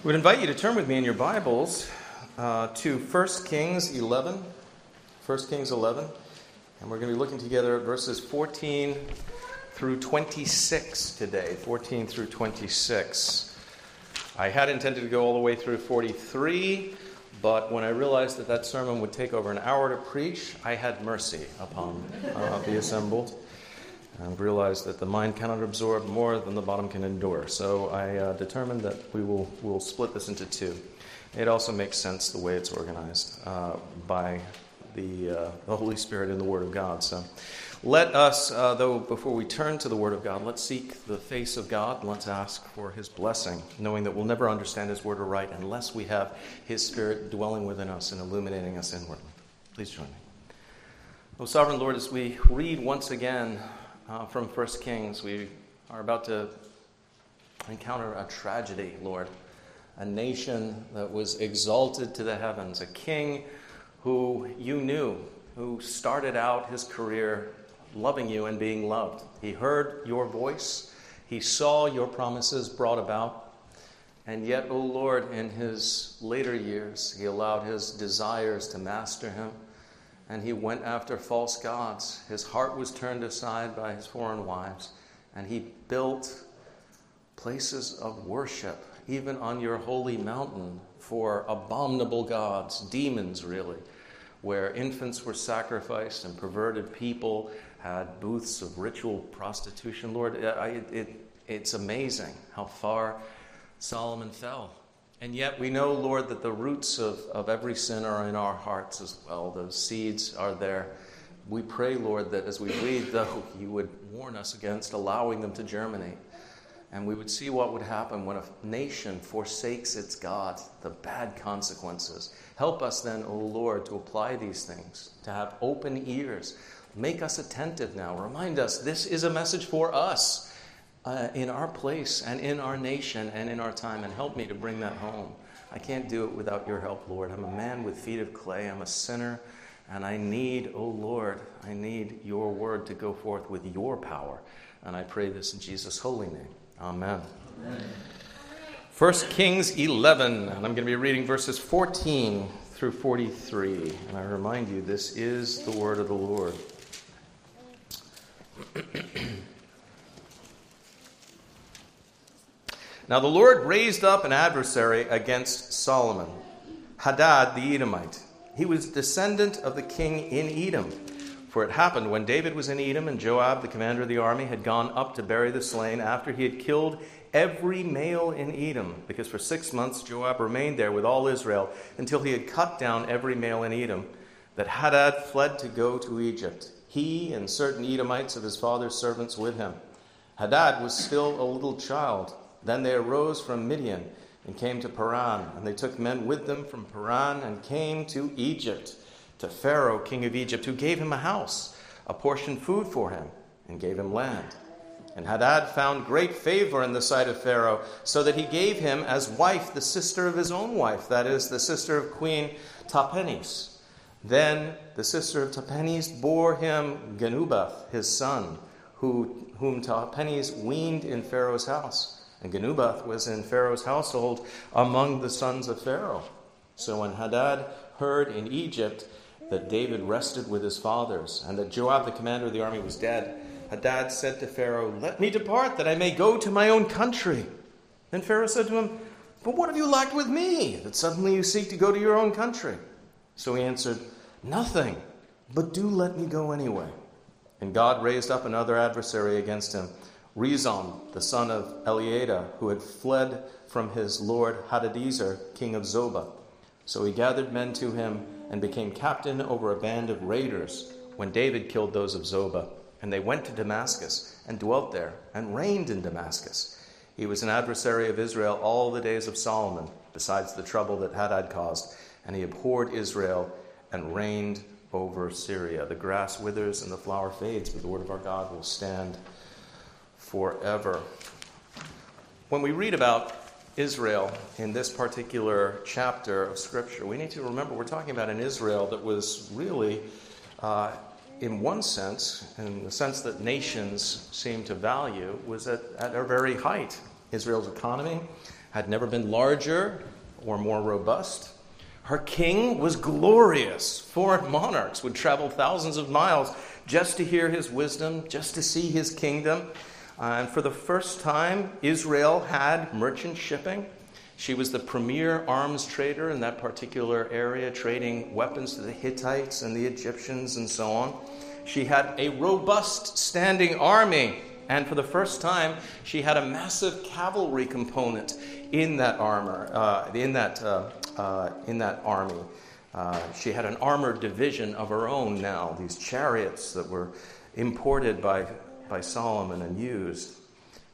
I would invite you to turn with me in your Bibles uh, to 1 Kings 11. 1 Kings 11. And we're going to be looking together at verses 14 through 26 today. 14 through 26. I had intended to go all the way through 43, but when I realized that that sermon would take over an hour to preach, I had mercy upon uh, the assembled and realized that the mind cannot absorb more than the bottom can endure. So I uh, determined that we will will split this into two. It also makes sense the way it's organized uh, by the, uh, the Holy Spirit and the Word of God. So let us, uh, though, before we turn to the Word of God, let's seek the face of God and let's ask for His blessing, knowing that we'll never understand His Word aright unless we have His Spirit dwelling within us and illuminating us inwardly. Please join me. O sovereign Lord, as we read once again uh, from 1 Kings. We are about to encounter a tragedy, Lord. A nation that was exalted to the heavens, a king who you knew, who started out his career loving you and being loved. He heard your voice, he saw your promises brought about. And yet, O oh Lord, in his later years, he allowed his desires to master him and he went after false gods. His heart was turned aside by his foreign wives, and he built places of worship, even on your holy mountain, for abominable gods, demons really, where infants were sacrificed and perverted people had booths of ritual prostitution. Lord, I, it, it's amazing how far Solomon fell. And yet we know, Lord, that the roots of, of every sin are in our hearts as well. Those seeds are there. We pray, Lord, that as we read, though, you would warn us against allowing them to germinate. And we would see what would happen when a nation forsakes its God, the bad consequences. Help us then, O Lord, to apply these things, to have open ears. Make us attentive now. Remind us this is a message for us uh, in our place and in our nation and in our time, and help me to bring that home. I can't do it without your help, Lord. I'm a man with feet of clay, I'm a sinner, and I need, oh Lord, I need your word to go forth with your power. And I pray this in Jesus' holy name. Amen. Amen. 1 Kings 11, and I'm going to be reading verses 14 through 43. And I remind you, this is the word of the Lord. Now the Lord raised up an adversary against Solomon, Hadad the Edomite. He was descendant of the king in Edom. For it happened when David was in Edom and Joab, the commander of the army, had gone up to bury the slain after he had killed every male in Edom, because for six months Joab remained there with all Israel until he had cut down every male in Edom, that Hadad fled to go to Egypt, he and certain Edomites of his father's servants with him. Hadad was still a little child then they arose from Midian and came to Paran, and they took men with them from Paran and came to Egypt, to Pharaoh, king of Egypt, who gave him a house, apportioned food for him, and gave him land. And Hadad found great favor in the sight of Pharaoh, so that he gave him as wife the sister of his own wife, that is, the sister of Queen Tahpenes. Then the sister of Tahpenes bore him Genubath, his son, who, whom Tahpenes weaned in Pharaoh's house. And Genubath was in Pharaoh's household among the sons of Pharaoh. So when Hadad heard in Egypt that David rested with his fathers and that Joab, the commander of the army, was dead, Hadad said to Pharaoh, Let me depart, that I may go to my own country. Then Pharaoh said to him, But what have you lacked with me, that suddenly you seek to go to your own country? So he answered, Nothing, but do let me go anyway. And God raised up another adversary against him Rezon, the son of Eliada, who had fled from his lord Hadadezer, king of Zobah. So he gathered men to him and became captain over a band of raiders when David killed those of Zobah. And they went to Damascus and dwelt there and reigned in Damascus. He was an adversary of Israel all the days of Solomon, besides the trouble that Hadad caused. And he abhorred Israel and reigned over Syria. The grass withers and the flower fades, but the word of our God will stand forever. When we read about Israel in this particular chapter of Scripture, we need to remember we're talking about an Israel that was really, uh, in one sense, in the sense that nations seem to value, was at, at their very height. Israel's economy had never been larger or more robust. Her king was glorious. Foreign monarchs would travel thousands of miles just to hear his wisdom, just to see his kingdom. And for the first time, Israel had merchant shipping. She was the premier arms trader in that particular area, trading weapons to the Hittites and the Egyptians and so on. She had a robust standing army, and for the first time, she had a massive cavalry component in that armor, uh, in that uh, uh, in that army. Uh, she had an armored division of her own now. These chariots that were imported by by Solomon and used.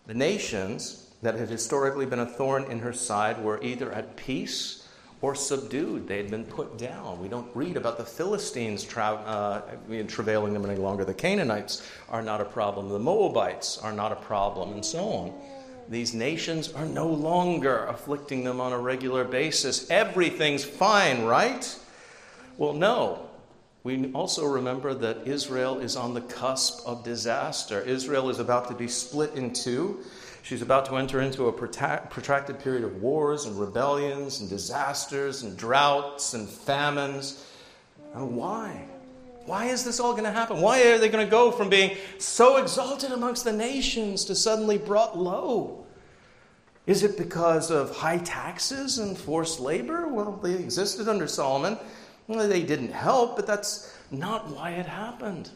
The nations that had historically been a thorn in her side were either at peace or subdued. They had been put down. We don't read about the Philistines tra- uh, travailing them any longer. The Canaanites are not a problem. The Moabites are not a problem, and so on. These nations are no longer afflicting them on a regular basis. Everything's fine, right? Well, no. We also remember that Israel is on the cusp of disaster. Israel is about to be split in two. She's about to enter into a protracted period of wars and rebellions and disasters and droughts and famines. And why? Why is this all going to happen? Why are they going to go from being so exalted amongst the nations to suddenly brought low? Is it because of high taxes and forced labor? Well, they existed under Solomon. They didn't help, but that's not why it happened.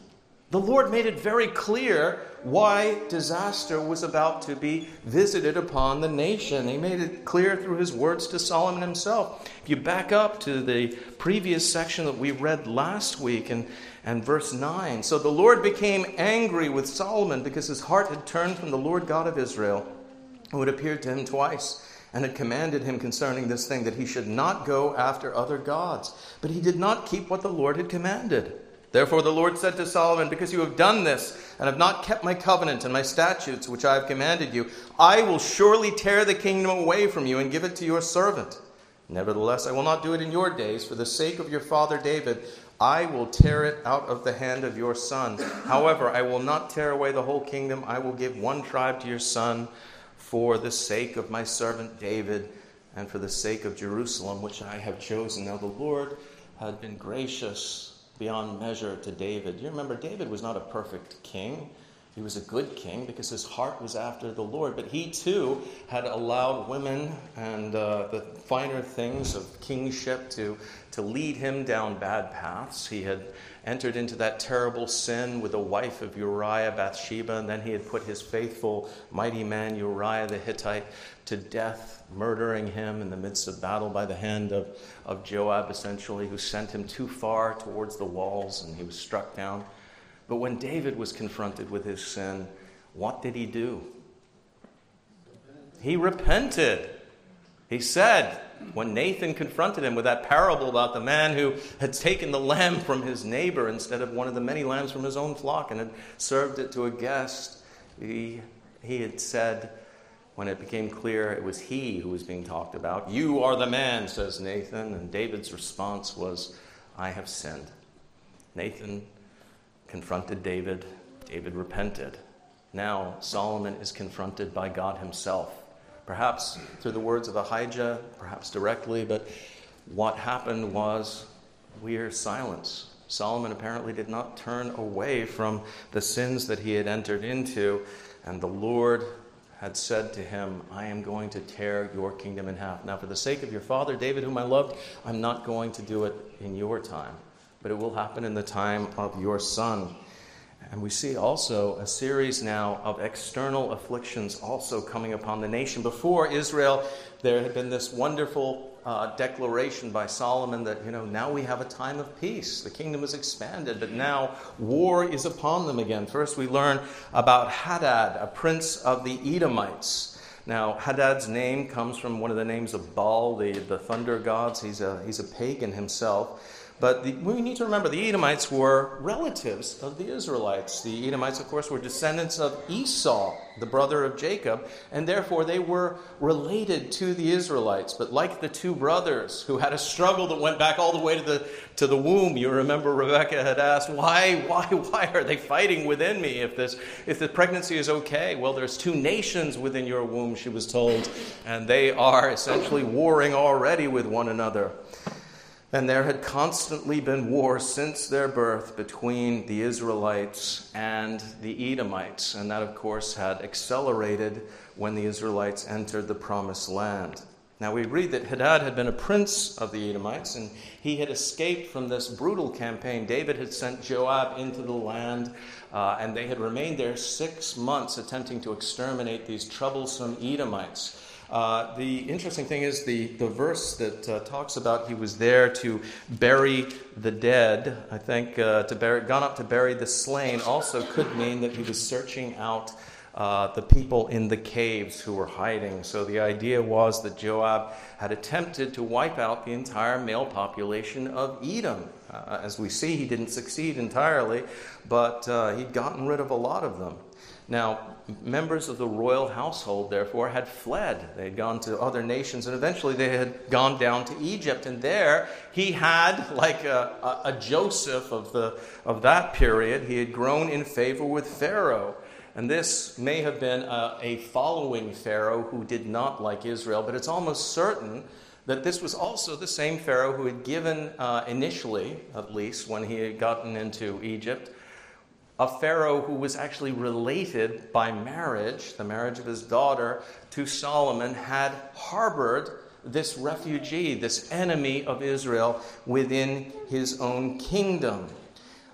The Lord made it very clear why disaster was about to be visited upon the nation. He made it clear through his words to Solomon himself. If you back up to the previous section that we read last week and, and verse 9. So the Lord became angry with Solomon because his heart had turned from the Lord God of Israel, who had appeared to him twice and had commanded him concerning this thing that he should not go after other gods. But he did not keep what the Lord had commanded. Therefore, the Lord said to Solomon, Because you have done this and have not kept my covenant and my statutes which I have commanded you, I will surely tear the kingdom away from you and give it to your servant. Nevertheless, I will not do it in your days. For the sake of your father David, I will tear it out of the hand of your son. However, I will not tear away the whole kingdom. I will give one tribe to your son for the sake of my servant David and for the sake of Jerusalem, which I have chosen. Now, the Lord had been gracious beyond measure to David. You remember, David was not a perfect king. He was a good king because his heart was after the Lord, but he too had allowed women and uh, the finer things of kingship to, to lead him down bad paths. He had entered into that terrible sin with the wife of Uriah, Bathsheba, and then he had put his faithful, mighty man Uriah the Hittite to death, murdering him in the midst of battle by the hand of, of Joab, essentially, who sent him too far towards the walls and he was struck down. But when David was confronted with his sin, what did he do? He repented. He said, when Nathan confronted him with that parable about the man who had taken the lamb from his neighbor instead of one of the many lambs from his own flock and had served it to a guest, he, he had said, when it became clear it was he who was being talked about, You are the man, says Nathan. And David's response was, I have sinned. Nathan confronted David. David repented. Now Solomon is confronted by God himself perhaps through the words of Ahijah, perhaps directly, but what happened was we hear silence. Solomon apparently did not turn away from the sins that he had entered into, and the Lord had said to him, I am going to tear your kingdom in half. Now, for the sake of your father, David, whom I loved, I'm not going to do it in your time, but it will happen in the time of your son. And we see also a series now of external afflictions also coming upon the nation. Before Israel, there had been this wonderful uh, declaration by Solomon that, you know, now we have a time of peace. The kingdom is expanded, but now war is upon them again. First, we learn about Hadad, a prince of the Edomites. Now, Hadad's name comes from one of the names of Baal, the, the thunder gods. He's a, he's a pagan himself. But the, we need to remember the Edomites were relatives of the Israelites. The Edomites, of course, were descendants of Esau, the brother of Jacob, and therefore they were related to the Israelites. But like the two brothers who had a struggle that went back all the way to the, to the womb, you remember Rebecca had asked, why, why, why are they fighting within me if, this, if the pregnancy is okay? Well, there's two nations within your womb, she was told, and they are essentially warring already with one another. And there had constantly been war since their birth between the Israelites and the Edomites. And that, of course, had accelerated when the Israelites entered the promised land. Now, we read that Hadad had been a prince of the Edomites, and he had escaped from this brutal campaign. David had sent Joab into the land, uh, and they had remained there six months attempting to exterminate these troublesome Edomites. Uh, the interesting thing is the, the verse that uh, talks about he was there to bury the dead, I think, uh, to bury, gone up to bury the slain, also could mean that he was searching out uh, the people in the caves who were hiding. So the idea was that Joab had attempted to wipe out the entire male population of Edom. Uh, as we see, he didn't succeed entirely, but uh, he'd gotten rid of a lot of them. Now, members of the royal household, therefore, had fled. They had gone to other nations, and eventually they had gone down to Egypt. And there he had, like a, a, a Joseph of, the, of that period, he had grown in favor with Pharaoh. And this may have been a, a following Pharaoh who did not like Israel, but it's almost certain that this was also the same Pharaoh who had given, uh, initially at least, when he had gotten into Egypt, a Pharaoh who was actually related by marriage, the marriage of his daughter, to Solomon, had harbored this refugee, this enemy of Israel, within his own kingdom.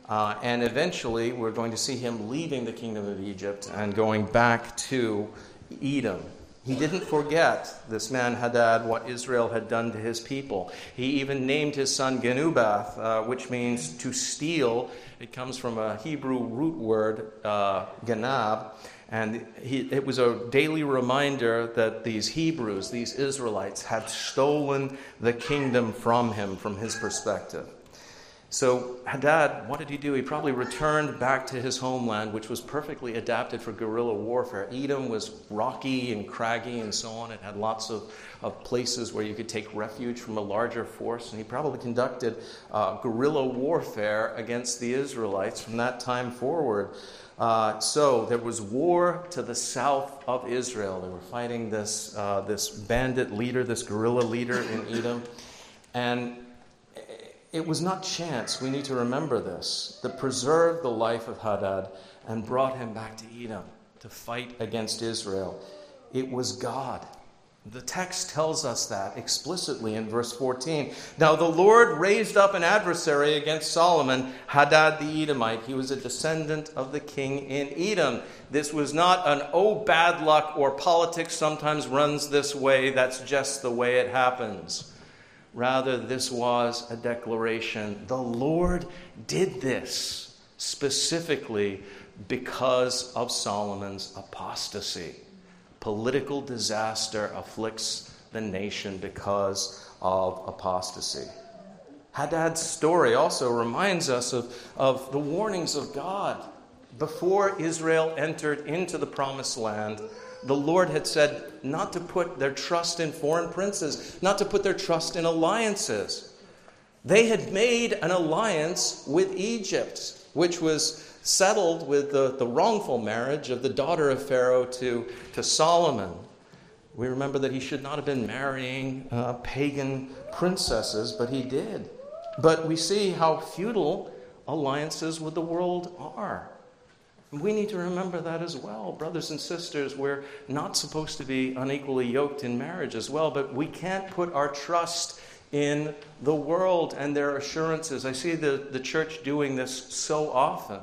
Uh, and eventually, we're going to see him leaving the kingdom of Egypt and going back to Edom. He didn't forget, this man Hadad, what Israel had done to his people. He even named his son Genubath, uh, which means to steal. It comes from a Hebrew root word, uh, ganab. And he, it was a daily reminder that these Hebrews, these Israelites, had stolen the kingdom from him, from his perspective. So, Hadad, what did he do? He probably returned back to his homeland, which was perfectly adapted for guerrilla warfare. Edom was rocky and craggy and so on. It had lots of, of places where you could take refuge from a larger force. And he probably conducted uh, guerrilla warfare against the Israelites from that time forward. Uh, so there was war to the south of Israel. They were fighting this, uh, this bandit leader, this guerrilla leader in Edom. And it was not chance, we need to remember this, that preserved the life of Hadad and brought him back to Edom to fight against Israel. It was God. The text tells us that explicitly in verse 14. Now the Lord raised up an adversary against Solomon, Hadad the Edomite. He was a descendant of the king in Edom. This was not an oh bad luck or politics sometimes runs this way, that's just the way it happens. Rather, this was a declaration. The Lord did this specifically because of Solomon's apostasy. Political disaster afflicts the nation because of apostasy. Hadad's story also reminds us of, of the warnings of God before Israel entered into the promised land the Lord had said not to put their trust in foreign princes, not to put their trust in alliances. They had made an alliance with Egypt, which was settled with the, the wrongful marriage of the daughter of Pharaoh to, to Solomon. We remember that he should not have been marrying uh, pagan princesses, but he did. But we see how futile alliances with the world are. We need to remember that as well. Brothers and sisters, we're not supposed to be unequally yoked in marriage as well, but we can't put our trust in the world and their assurances. I see the, the church doing this so often.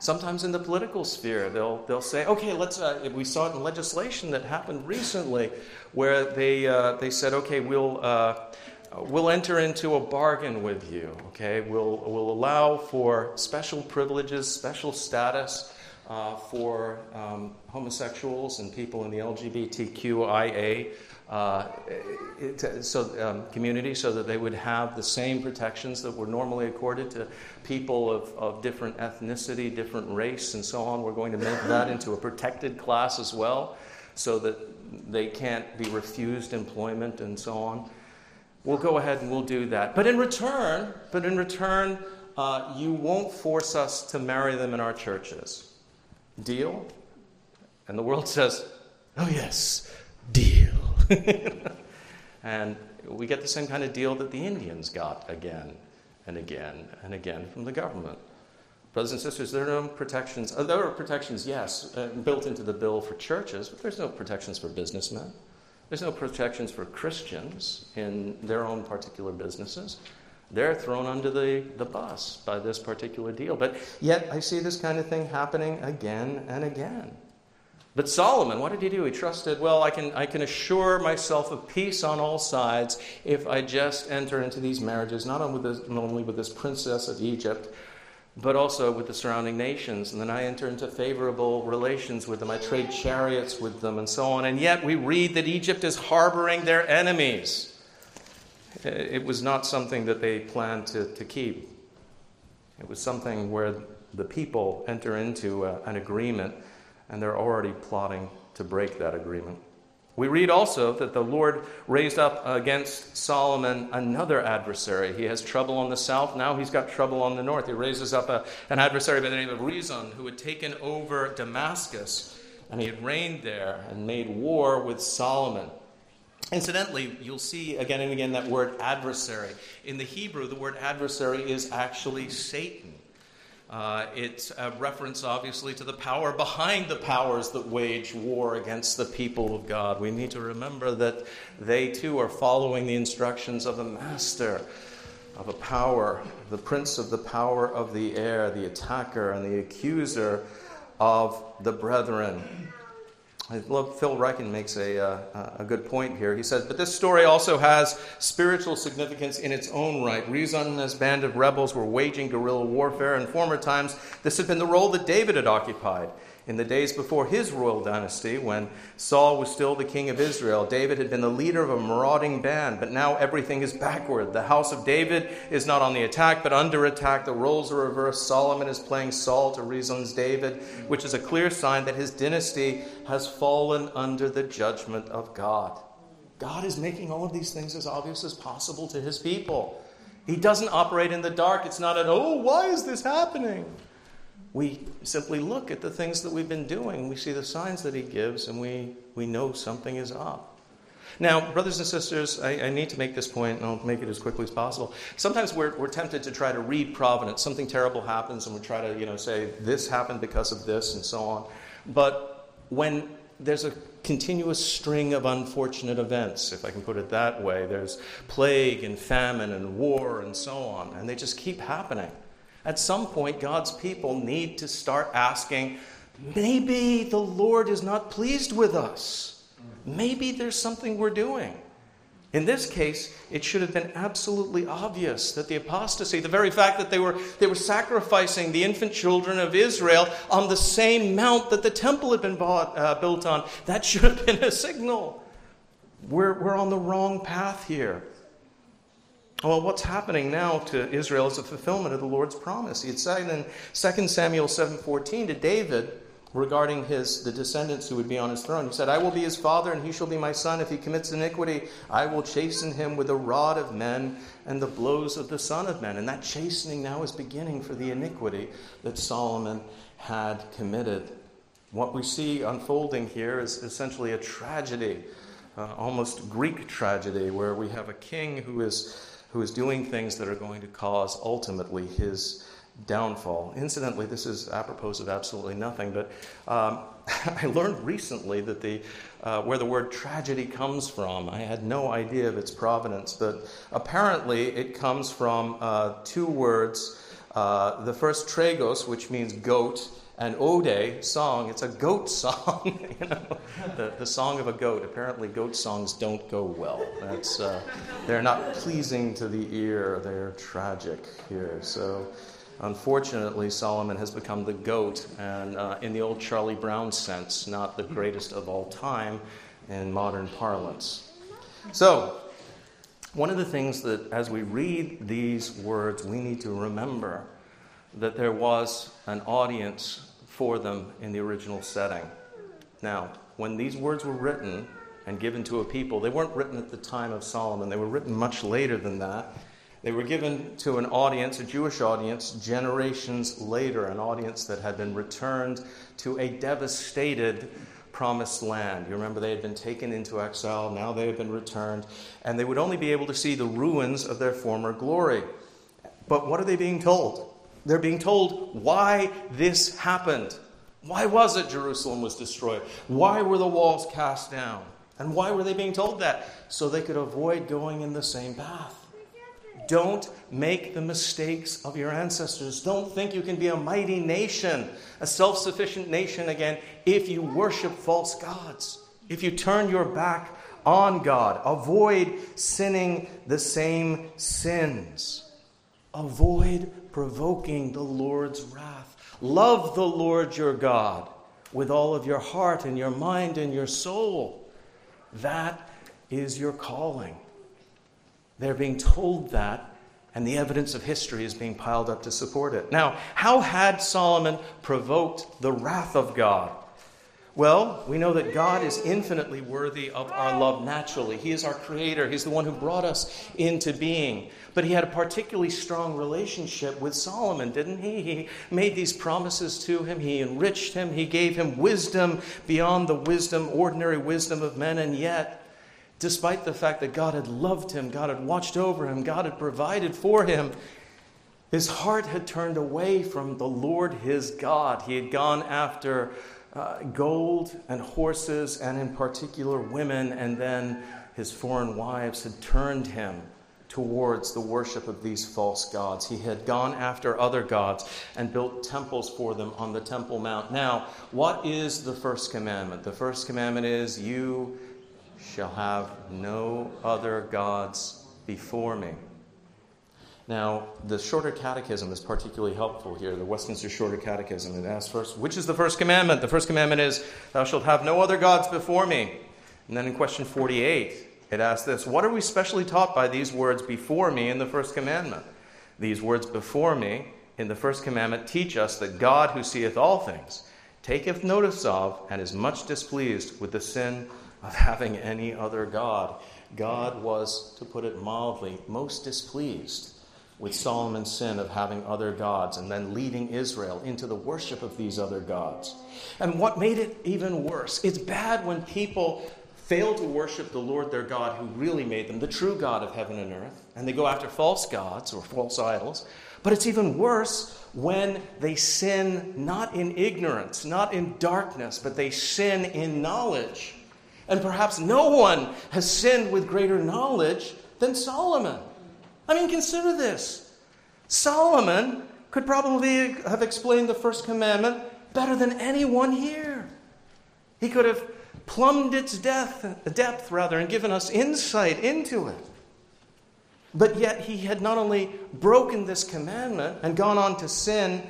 Sometimes in the political sphere, they'll, they'll say, okay, let's, uh, we saw it in legislation that happened recently where they, uh, they said, okay, we'll, uh, we'll enter into a bargain with you, okay? We'll, we'll allow for special privileges, special status uh, for um, homosexuals and people in the LGBTQIA uh, so, um, community so that they would have the same protections that were normally accorded to people of, of different ethnicity, different race, and so on. We're going to make that into a protected class as well so that they can't be refused employment and so on. We'll go ahead and we'll do that. But in return, but in return, uh, you won't force us to marry them in our churches. Deal? And the world says, oh, yes, deal. and we get the same kind of deal that the Indians got again and again and again from the government. Brothers and sisters, there are no protections. There are protections, yes, uh, built into the bill for churches, but there's no protections for businessmen. There's no protections for Christians in their own particular businesses. They're thrown under the, the bus by this particular deal. But yet, I see this kind of thing happening again and again. But Solomon, what did he do? He trusted, well, I can, I can assure myself of peace on all sides if I just enter into these marriages, not only with this, only with this princess of Egypt, but also with the surrounding nations. And then I enter into favorable relations with them. I trade chariots with them and so on. And yet we read that Egypt is harboring their enemies. It was not something that they planned to, to keep, it was something where the people enter into a, an agreement and they're already plotting to break that agreement. We read also that the Lord raised up against Solomon another adversary. He has trouble on the south, now he's got trouble on the north. He raises up a, an adversary by the name of Rezon who had taken over Damascus, and he had reigned there and made war with Solomon. Incidentally, you'll see again and again that word adversary. In the Hebrew, the word adversary is actually Satan. Uh, it's a reference, obviously, to the power behind the powers that wage war against the people of God. We need to remember that they too are following the instructions of a master, of a power, the prince of the power of the air, the attacker and the accuser of the brethren. I love Phil Ryken makes a, uh, a good point here. He says, But this story also has spiritual significance in its own right. Rezon and his band of rebels were waging guerrilla warfare. In former times, this had been the role that David had occupied. In the days before his royal dynasty, when Saul was still the king of Israel, David had been the leader of a marauding band, but now everything is backward. The house of David is not on the attack, but under attack. The roles are reversed. Solomon is playing Saul to Rezon's David, which is a clear sign that his dynasty has fallen under the judgment of God. God is making all of these things as obvious as possible to his people. He doesn't operate in the dark. It's not an, oh, why is this happening? We simply look at the things that we've been doing. We see the signs that He gives, and we, we know something is up. Now, brothers and sisters, I, I, need to make this point, and I'll make it as quickly as possible. Sometimes we're, we're tempted to try to read providence. Something terrible happens, and we try to, you know, say, this happened because of this, and so on. But when there's a continuous string of unfortunate events, if I can put it that way, there's plague and famine and war and so on, and they just keep happening. At some point, God's people need to start asking maybe the Lord is not pleased with us. Maybe there's something we're doing. In this case, it should have been absolutely obvious that the apostasy, the very fact that they were, they were sacrificing the infant children of Israel on the same mount that the temple had been bought, uh, built on, that should have been a signal. We're, we're on the wrong path here. Well, what's happening now to Israel is a fulfillment of the Lord's promise. He had said in 2 Samuel 7:14 to David regarding his the descendants who would be on his throne. He said, "I will be his father and he shall be my son. If he commits iniquity, I will chasten him with the rod of men and the blows of the son of men." And that chastening now is beginning for the iniquity that Solomon had committed. What we see unfolding here is essentially a tragedy, uh, almost Greek tragedy, where we have a king who is who is doing things that are going to cause ultimately his downfall. Incidentally, this is apropos of absolutely nothing, but um, I learned recently that the uh, where the word tragedy comes from. I had no idea of its provenance, but apparently it comes from uh, two words. Uh, the first tragos, which means goat, an ode song. It's a goat song, you know, the, the song of a goat. Apparently, goat songs don't go well. That's, uh, they're not pleasing to the ear, they're tragic here. So, Unfortunately, Solomon has become the goat, and uh, in the old Charlie Brown sense, not the greatest of all time in modern parlance. So, one of the things that as we read these words, we need to remember that there was an audience for them in the original setting. Now, when these words were written and given to a people, they weren't written at the time of Solomon, they were written much later than that. They were given to an audience, a Jewish audience, generations later, an audience that had been returned to a devastated promised land. You remember they had been taken into exile, now they had been returned, and they would only be able to see the ruins of their former glory. But what are they being told? They're being told why this happened. Why was it Jerusalem was destroyed? Why were the walls cast down? And why were they being told that? So they could avoid going in the same path. Don't make the mistakes of your ancestors. Don't think you can be a mighty nation, a self sufficient nation again, if you worship false gods, if you turn your back on God. Avoid sinning the same sins. Avoid provoking the Lord's wrath. Love the Lord your God with all of your heart and your mind and your soul. That is your calling. They're being told that, and the evidence of history is being piled up to support it. Now, how had Solomon provoked the wrath of God? Well, we know that God is infinitely worthy of our love naturally. He is our creator, He's the one who brought us into being. But he had a particularly strong relationship with Solomon, didn't he? He made these promises to him, he enriched him, he gave him wisdom beyond the wisdom, ordinary wisdom of men, and yet despite the fact that God had loved him, God had watched over him, God had provided for him, his heart had turned away from the Lord his God. He had gone after uh, gold and horses, and in particular women, and then his foreign wives had turned him towards the worship of these false gods. He had gone after other gods and built temples for them on the Temple Mount. Now, what is the first commandment? The first commandment is, You shall have no other gods before me. Now, the Shorter Catechism is particularly helpful here. The Westminster Shorter Catechism. It asks first, which is the first commandment? The first commandment is, Thou shalt have no other gods before me. And then in question 48, it asks this What are we specially taught by these words before me in the first commandment? These words before me in the first commandment teach us that God, who seeth all things, taketh notice of and is much displeased with the sin of having any other God. God was, to put it mildly, most displeased with Solomon's sin of having other gods and then leading Israel into the worship of these other gods. And what made it even worse, it's bad when people fail to worship the Lord their God who really made them, the true God of heaven and earth, and they go after false gods or false idols. But it's even worse when they sin not in ignorance, not in darkness, but they sin in knowledge. And perhaps no one has sinned with greater knowledge than Solomon. I mean, consider this. Solomon could probably have explained the first commandment better than anyone here. He could have plumbed its depth, depth rather, and given us insight into it. But yet he had not only broken this commandment and gone on to sin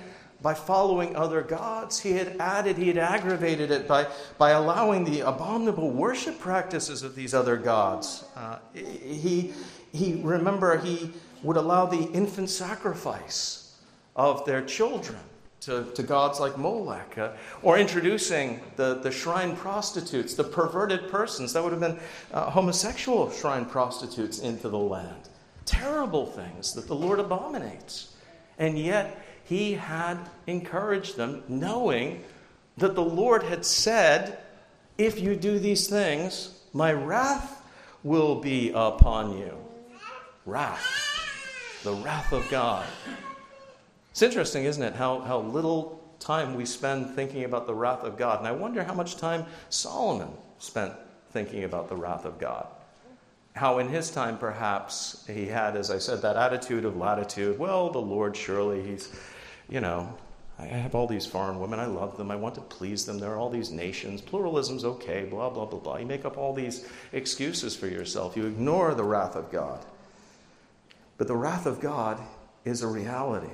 by following other gods. He had added, he had aggravated it by, by allowing the abominable worship practices of these other gods. Uh, he, he, remember, he would allow the infant sacrifice of their children to, to gods like Molech, uh, or introducing the, the shrine prostitutes, the perverted persons. That would have been uh, homosexual shrine prostitutes into the land. Terrible things that the Lord abominates. And yet, he had encouraged them, knowing that the Lord had said, If you do these things, my wrath will be upon you. Wrath. The wrath of God. It's interesting, isn't it, how, how little time we spend thinking about the wrath of God. And I wonder how much time Solomon spent thinking about the wrath of God. How in his time, perhaps, he had, as I said, that attitude of latitude. Well, the Lord, surely, he's you know, I have all these foreign women. I love them. I want to please them. There are all these nations. Pluralism's okay, blah, blah, blah, blah. You make up all these excuses for yourself. You ignore the wrath of God. But the wrath of God is a reality.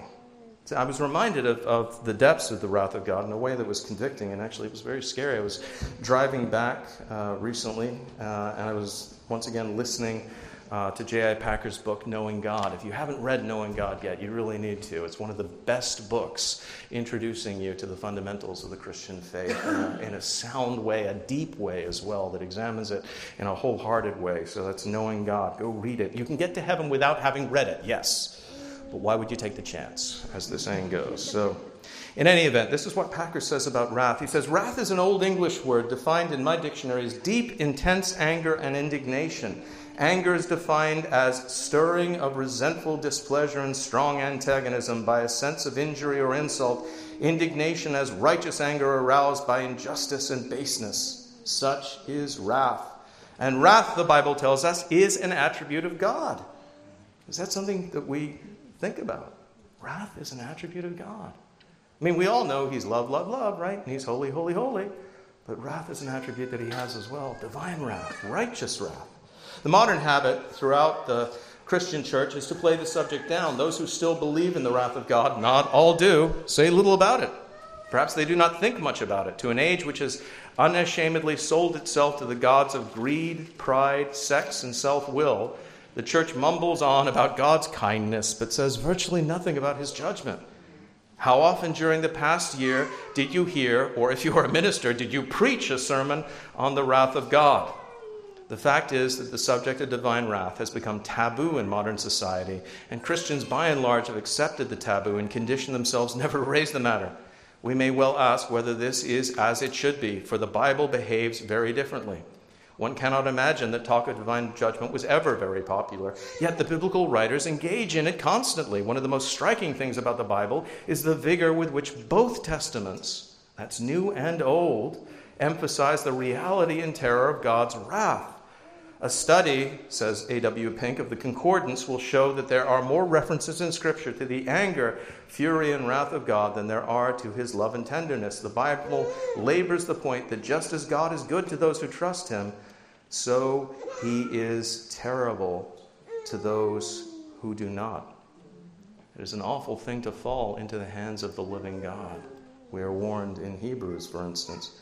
I was reminded of, of the depths of the wrath of God in a way that was convicting, and actually it was very scary. I was driving back uh, recently, uh, and I was once again listening uh, to J.I. Packer's book, Knowing God. If you haven't read Knowing God yet, you really need to. It's one of the best books introducing you to the fundamentals of the Christian faith in a, in a sound way, a deep way as well, that examines it in a wholehearted way. So that's Knowing God. Go read it. You can get to heaven without having read it, yes. But why would you take the chance, as the saying goes? So, in any event, this is what Packer says about wrath. He says, Wrath is an Old English word defined in my dictionary as deep, intense anger and indignation. Anger is defined as stirring of resentful displeasure and strong antagonism by a sense of injury or insult. Indignation as righteous anger aroused by injustice and baseness. Such is wrath. And wrath, the Bible tells us, is an attribute of God. Is that something that we think about? Wrath is an attribute of God. I mean, we all know He's love, love, love, right? And He's holy, holy, holy. But wrath is an attribute that He has as well divine wrath, righteous wrath. The modern habit throughout the Christian church is to play the subject down. Those who still believe in the wrath of God, not all do, say little about it. Perhaps they do not think much about it. To an age which has unashamedly sold itself to the gods of greed, pride, sex, and self will, the church mumbles on about God's kindness, but says virtually nothing about his judgment. How often during the past year did you hear, or if you are a minister, did you preach a sermon on the wrath of God? The fact is that the subject of divine wrath has become taboo in modern society, and Christians by and large have accepted the taboo and conditioned themselves never to raise the matter. We may well ask whether this is as it should be, for the Bible behaves very differently. One cannot imagine that talk of divine judgment was ever very popular, yet the biblical writers engage in it constantly. One of the most striking things about the Bible is the vigor with which both testaments, that's new and old, emphasize the reality and terror of God's wrath. A study, says A.W. Pink, of the Concordance will show that there are more references in Scripture to the anger, fury, and wrath of God than there are to his love and tenderness. The Bible labors the point that just as God is good to those who trust him, so he is terrible to those who do not. It is an awful thing to fall into the hands of the living God. We are warned in Hebrews, for instance.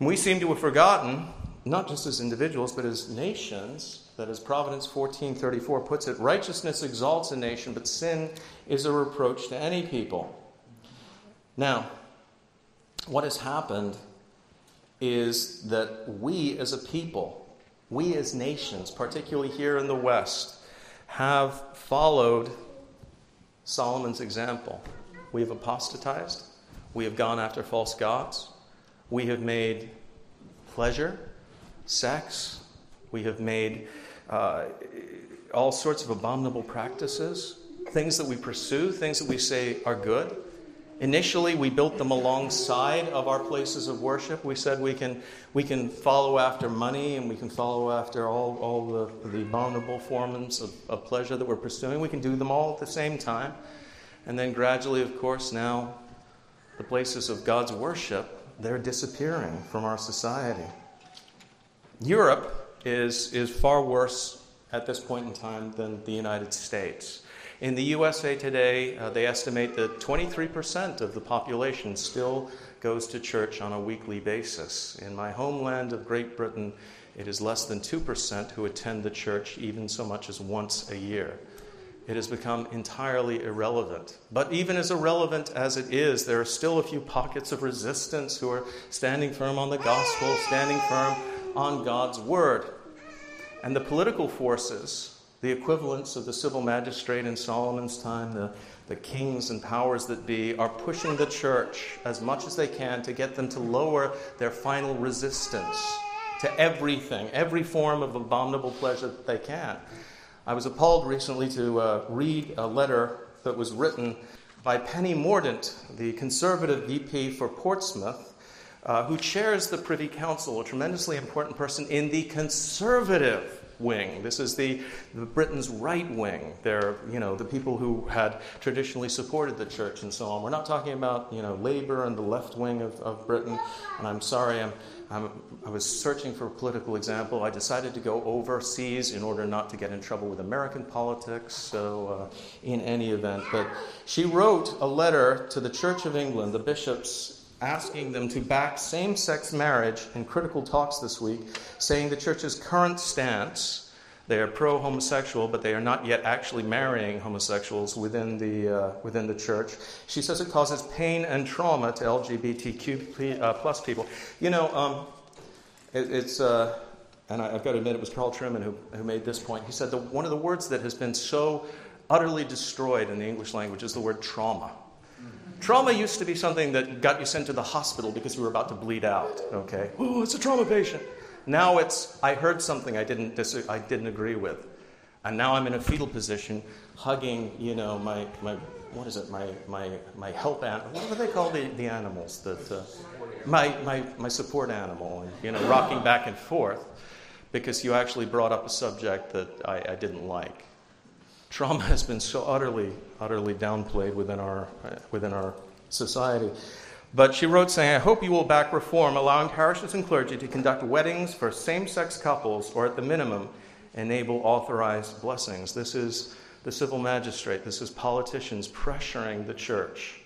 We seem to have forgotten not just as individuals, but as nations, that as Proverbs 1434 puts it, righteousness exalts a nation, but sin is a reproach to any people. Now, what has happened is that we as a people, we as nations, particularly here in the West, have followed Solomon's example. We have apostatized, we have gone after false gods, we have made pleasure sex. We have made uh, all sorts of abominable practices, things that we pursue, things that we say are good. Initially, we built them alongside of our places of worship. We said we can, we can follow after money and we can follow after all, all the, the abominable forms of, of pleasure that we're pursuing. We can do them all at the same time. And then gradually, of course, now the places of God's worship, they're disappearing from our society. Europe is, is far worse at this point in time than the United States. In the USA today, uh, they estimate that 23% of the population still goes to church on a weekly basis. In my homeland of Great Britain, it is less than 2% who attend the church even so much as once a year. It has become entirely irrelevant. But even as irrelevant as it is, there are still a few pockets of resistance who are standing firm on the gospel, standing firm on God's word. And the political forces, the equivalents of the civil magistrate in Solomon's time, the, the kings and powers that be, are pushing the church as much as they can to get them to lower their final resistance to everything, every form of abominable pleasure that they can. I was appalled recently to uh, read a letter that was written by Penny Mordaunt, the conservative MP for Portsmouth, uh, who chairs the Privy Council, a tremendously important person in the conservative wing. This is the, the Britain's right wing. They're, you know, the people who had traditionally supported the church and so on. We're not talking about, you know, Labour and the left wing of, of Britain. And I'm sorry, I'm, I'm, i was searching for a political example. I decided to go overseas in order not to get in trouble with American politics. So, uh, in any event, but she wrote a letter to the Church of England, the bishops asking them to back same sex marriage in critical talks this week, saying the church's current stance. They are pro homosexual, but they are not yet actually marrying homosexuals within the, uh, within the church. She says it causes pain and trauma to LGBTQ uh, plus people. You know, um, it, it's, uh, and I, have got to admit, it was Carl Trueman who, who made this point. He said that one of the words that has been so utterly destroyed in the English language is the word trauma. Trauma used to be something that got you sent to the hospital because you were about to bleed out. Okay, oh, it's a trauma patient. Now it's I heard something I didn't dis- I didn't agree with, and now I'm in a fetal position, hugging you know my my what is it my my my help animal what do they call the, the animals that uh, my, my my support animal and you know rocking back and forth because you actually brought up a subject that I, I didn't like trauma has been so utterly, utterly downplayed within our, within our society. But she wrote saying, I hope you will back reform, allowing parishes and clergy to conduct weddings for same sex couples, or at the minimum, enable authorized blessings. This is the civil magistrate, this is politicians pressuring the church.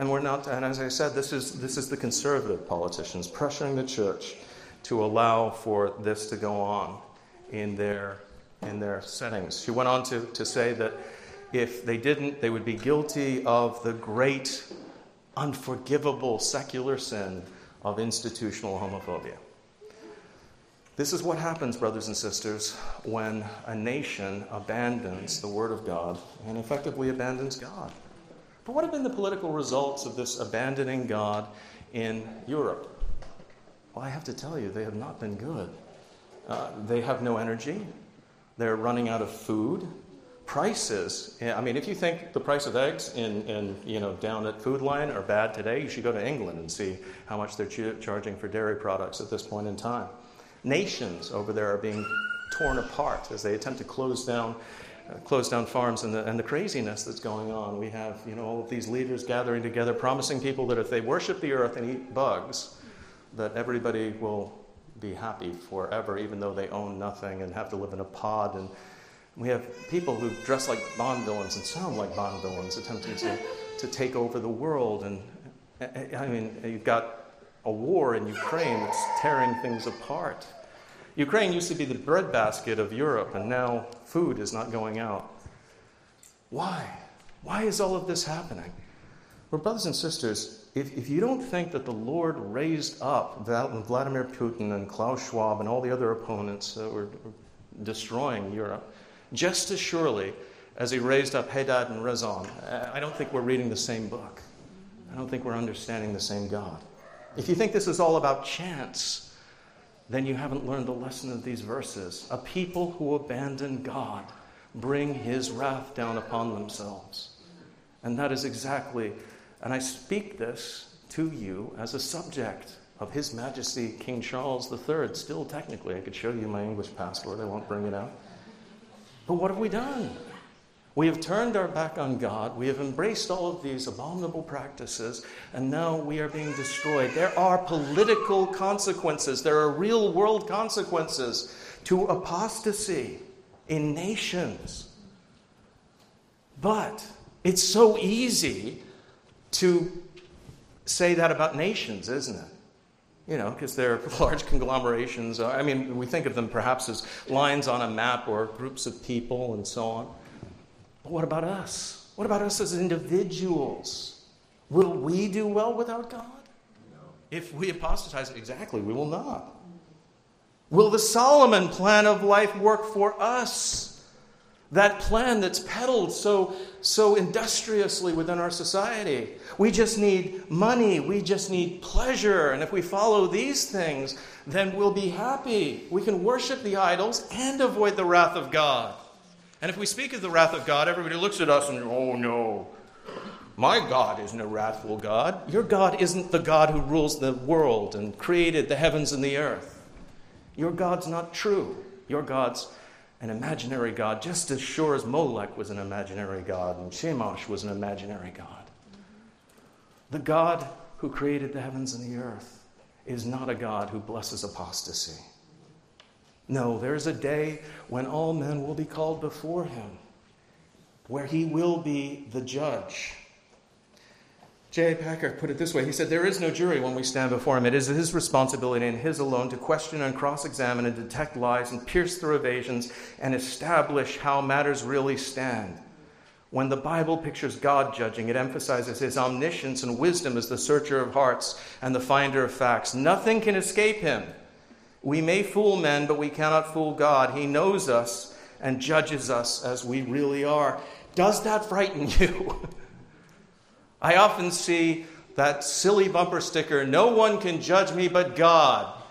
And we're not, and as I said, this is, this is the conservative politicians pressuring the church to allow for this to go on in their in their settings. She went on to, to say that if they didn't, they would be guilty of the great, unforgivable secular sin of institutional homophobia. This is what happens, brothers and sisters, when a nation abandons the Word of God and effectively abandons God. But what have been the political results of this abandoning God in Europe? Well, I have to tell you, they have not been good. Uh, they have no energy. They're running out of food. Prices. I mean, if you think the price of eggs in, in you know down at Food Lion are bad today, you should go to England and see how much they're ch- charging for dairy products at this point in time. Nations over there are being torn apart as they attempt to close down uh, close down farms and the, and the craziness that's going on. We have you know all of these leaders gathering together, promising people that if they worship the earth and eat bugs, that everybody will be happy forever, even though they own nothing and have to live in a pod. And we have people who dress like Bond villains and sound like Bond villains, attempting to, to take over the world. And I mean, you've got a war in Ukraine that's tearing things apart. Ukraine used to be the breadbasket of Europe, and now food is not going out. Why? Why is all of this happening? Well, brothers and sisters, if, if you don't think that the Lord raised up Vladimir Putin and Klaus Schwab and all the other opponents that were destroying Europe, just as surely as he raised up Hadad and Rezon, I don't think we're reading the same book. I don't think we're understanding the same God. If you think this is all about chance, then you haven't learned the lesson of these verses. A people who abandon God bring his wrath down upon themselves. And that is exactly and I speak this to you as a subject of His Majesty King Charles III. Still, technically, I could show you my English passport, I won't bring it out. But what have we done? We have turned our back on God. We have embraced all of these abominable practices, and now we are being destroyed. There are political consequences, there are real world consequences to apostasy in nations. But it's so easy to say that about nations, isn't it? You know, because they're large conglomerations. I mean, we think of them perhaps as lines on a map or groups of people and so on. But what about us? What about us as individuals? Will we do well without God? No. If we apostatize, exactly, we will not. Will the Solomon plan of life work for us? That plan that's peddled so, so industriously within our society. We just need money, we just need pleasure, and if we follow these things, then we'll be happy. We can worship the idols and avoid the wrath of God. And if we speak of the wrath of God, everybody looks at us and, oh no, my God isn't a wrathful God. Your God isn't the God who rules the world and created the heavens and the earth. Your God's not true. Your God's an imaginary God, just as sure as Molech was an imaginary God and Chemosh was an imaginary God. The God who created the heavens and the earth is not a God who blesses apostasy. No, there's a day when all men will be called before him, where he will be the judge. J.I. Packer put it this way He said, There is no jury when we stand before him. It is his responsibility and his alone to question and cross examine and detect lies and pierce through evasions and establish how matters really stand. When the Bible pictures God judging, it emphasizes his omniscience and wisdom as the searcher of hearts and the finder of facts. Nothing can escape him. We may fool men, but we cannot fool God. He knows us and judges us as we really are. Does that frighten you? I often see that silly bumper sticker, no one can judge me but God.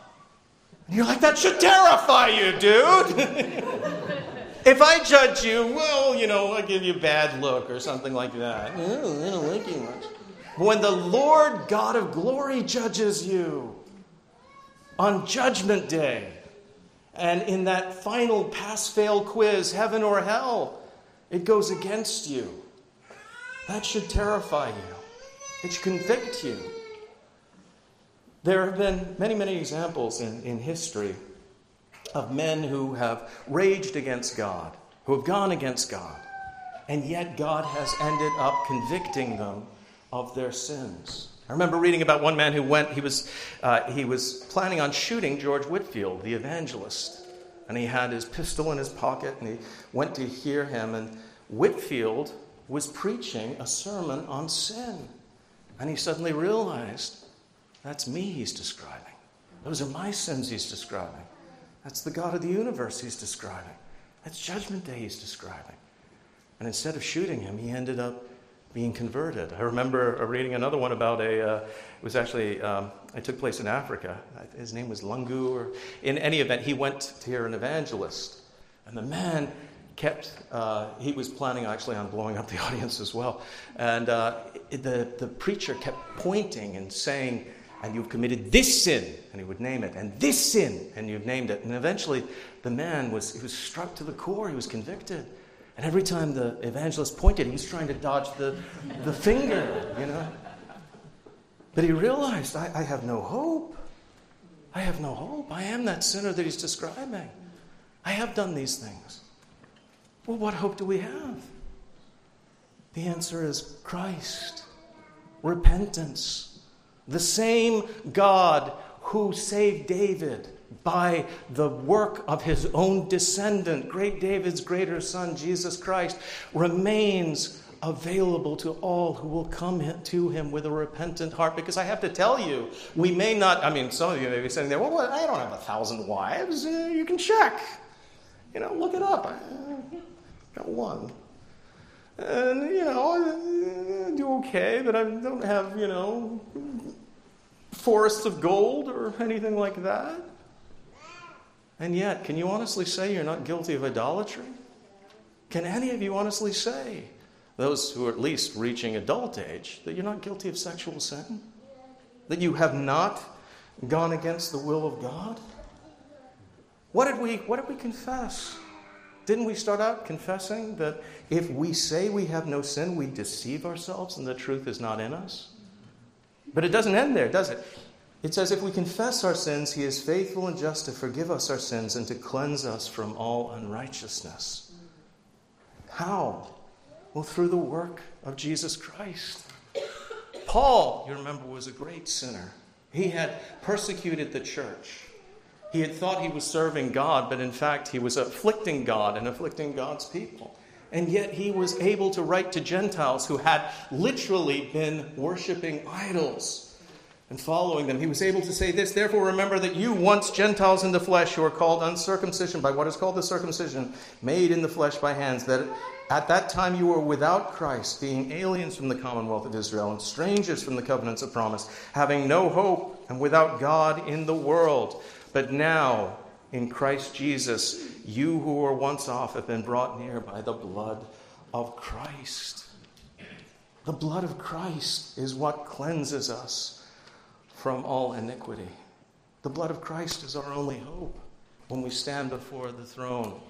And you're like, that should terrify you, dude. if I judge you, well, you know, I give you a bad look or something like that. Oh, I don't like you much. When the Lord God of glory judges you on Judgment Day, and in that final pass fail quiz, heaven or hell, it goes against you. That should terrify you, it should convict you. There have been many, many examples in, in history of men who have raged against God, who have gone against God, and yet God has ended up convicting them of their sins. I remember reading about one man who went, he was, uh, he was planning on shooting George Whitefield, the evangelist. And he had his pistol in his pocket and he went to hear him. And Whitefield was preaching a sermon on sin. And he suddenly realized that's me he's describing. Those are my sins he's describing. That's the God of the universe he's describing. That's Judgment Day he's describing. And instead of shooting him, he ended up being converted. I remember reading another one about a, uh, it was actually, um, it took place in Africa. His name was Lungu, or in any event, he went to hear an evangelist. And the man kept, uh, he was planning actually on blowing up the audience as well. And uh, the, the preacher kept pointing and saying, and you've committed this sin, and he would name it, and this sin, and you've named it. And eventually, the man was, he was struck to the core, he was convicted. And every time the evangelist pointed, he was trying to dodge the, the finger, you know. But he realized, I, I have no hope. I have no hope. I am that sinner that he's describing. I have done these things. Well, what hope do we have? The answer is Christ, repentance. The same God who saved David by the work of his own descendant, great David's greater son, Jesus Christ, remains available to all who will come to him with a repentant heart. Because I have to tell you, we may not, I mean, some of you may be sitting there, well, I don't have a thousand wives. Uh, you can check. You know, look it up. Got one. And, you know, I do okay, but I don't have, you know, forests of gold or anything like that. And yet, can you honestly say you're not guilty of idolatry? Can any of you honestly say, those who are at least reaching adult age, that you're not guilty of sexual sin? That you have not gone against the will of God? What did we, what did we confess? Didn't we start out confessing that if we say we have no sin, we deceive ourselves and the truth is not in us? But it doesn't end there, does it? It says, if we confess our sins, he is faithful and just to forgive us our sins and to cleanse us from all unrighteousness. How? Well, through the work of Jesus Christ. Paul, you remember, was a great sinner. He had persecuted the church. He had thought he was serving God, but in fact, he was afflicting God and afflicting God's people. And yet, he was able to write to Gentiles who had literally been worshiping idols and following them. He was able to say this Therefore, remember that you, once Gentiles in the flesh, who are called uncircumcision by what is called the circumcision made in the flesh by hands, that at that time you were without Christ, being aliens from the commonwealth of Israel and strangers from the covenants of promise, having no hope and without God in the world. But now, in Christ Jesus, you who were once off have been brought near by the blood of Christ. The blood of Christ is what cleanses us from all iniquity. The blood of Christ is our only hope when we stand before the throne.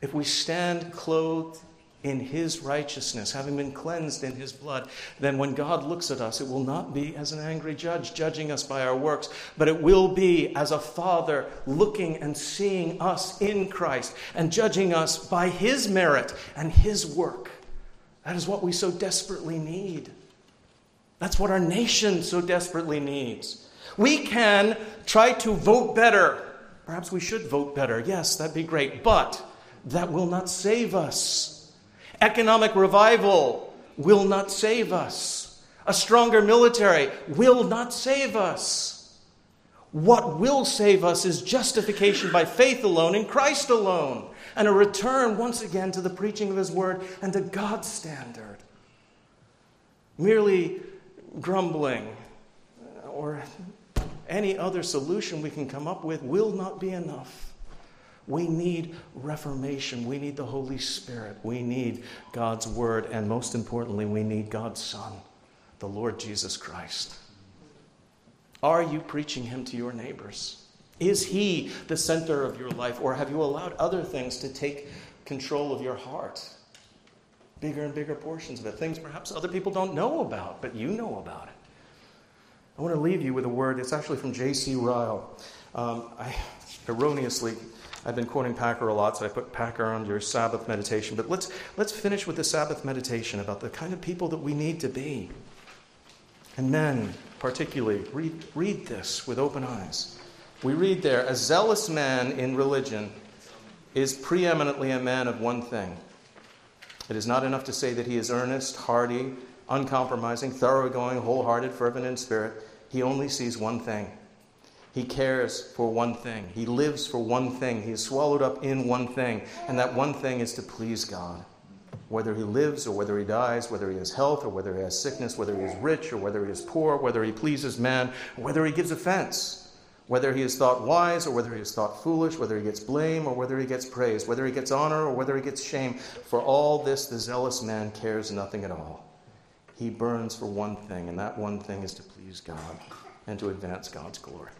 if we stand clothed in his righteousness, having been cleansed in his blood, then when God looks at us, it will not be as an angry judge judging us by our works, but it will be as a father looking and seeing us in Christ and judging us by his merit and his work. That is what we so desperately need. That's what our nation so desperately needs. We can try to vote better. Perhaps we should vote better. Yes, that'd be great. But that will not save us. Economic revival will not save us. A stronger military will not save us. What will save us is justification by faith alone in Christ alone, and a return once again to the preaching of His word and to God's standard. Merely grumbling uh, or any other solution we can come up with will not be enough. We need reformation. We need the Holy Spirit. We need God's Word. And most importantly, we need God's Son, the Lord Jesus Christ. Are you preaching Him to your neighbors? Is He the center of your life? Or have you allowed other things to take control of your heart? Bigger and bigger portions of it. Things perhaps other people don't know about, but you know about it. I want to leave you with a word. It's actually from J.C. Ryle. Um, I erroneously I've been quoting Packer a lot, so I put Packer on your Sabbath meditation. But let's, let's finish with the Sabbath meditation about the kind of people that we need to be. And men, particularly, read, read this with open eyes. We read there a zealous man in religion is preeminently a man of one thing. It is not enough to say that he is earnest, hearty, uncompromising, thoroughgoing, wholehearted, fervent in spirit. He only sees one thing he cares for one thing. He lives for one thing. He is swallowed up in one thing. And that one thing is to please God. Whether he lives or whether he dies, whether he has health or whether he has sickness, whether he is rich or whether he is poor, whether he pleases man, whether he gives offense, whether he is thought wise or whether he is thought foolish, whether he gets blame or whether he gets praise, whether he gets honor or whether he gets shame, for all this the zealous man cares nothing at all. He burns for one thing, and that one thing is to please God and to advance God's glory.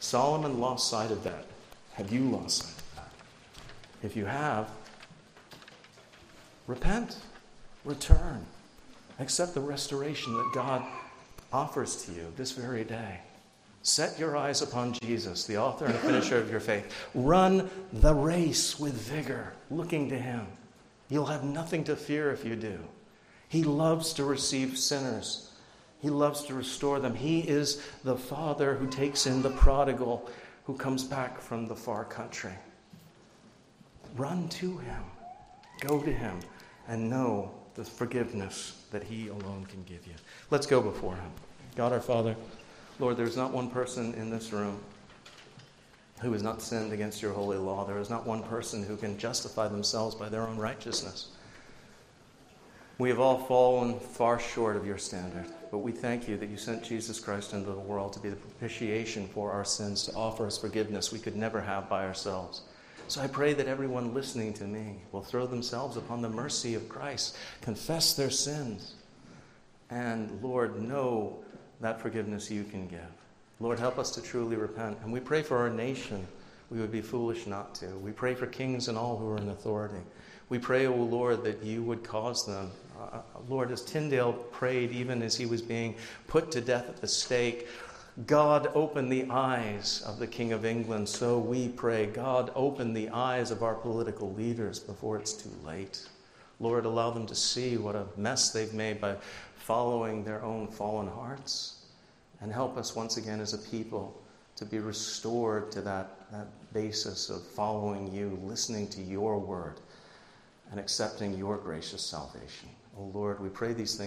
Solomon lost sight of that. Have you lost sight of that? If you have, repent, return, accept the restoration that God offers to you this very day. Set your eyes upon Jesus, the author and finisher of your faith. Run the race with vigor, looking to Him. You'll have nothing to fear if you do. He loves to receive sinners he loves to restore them. He is the Father who takes in the prodigal who comes back from the far country. Run to Him, go to Him, and know the forgiveness that He alone can give you. Let's go before Him. God our Father, Lord, there's not one person in this room who has not sinned against your holy law. There is not one person who can justify themselves by their own righteousness. We have all fallen far short of your standard, but we thank you that you sent Jesus Christ into the world to be the propitiation for our sins, to offer us forgiveness we could never have by ourselves. So I pray that everyone listening to me will throw themselves upon the mercy of Christ, confess their sins, and Lord, know that forgiveness you can give. Lord, help us to truly repent. And we pray for our nation. We would be foolish not to. We pray for kings and all who are in authority. We pray, O oh Lord, that you would cause them Lord, as Tyndale prayed, even as he was being put to death at the stake, God, open the eyes of the King of England. So we pray, God, open the eyes of our political leaders before it's too late. Lord, allow them to see what a mess they've made by following their own fallen hearts. And help us once again as a people to be restored to that, that basis of following you, listening to your word, and accepting your gracious salvation. Lord, we pray these things.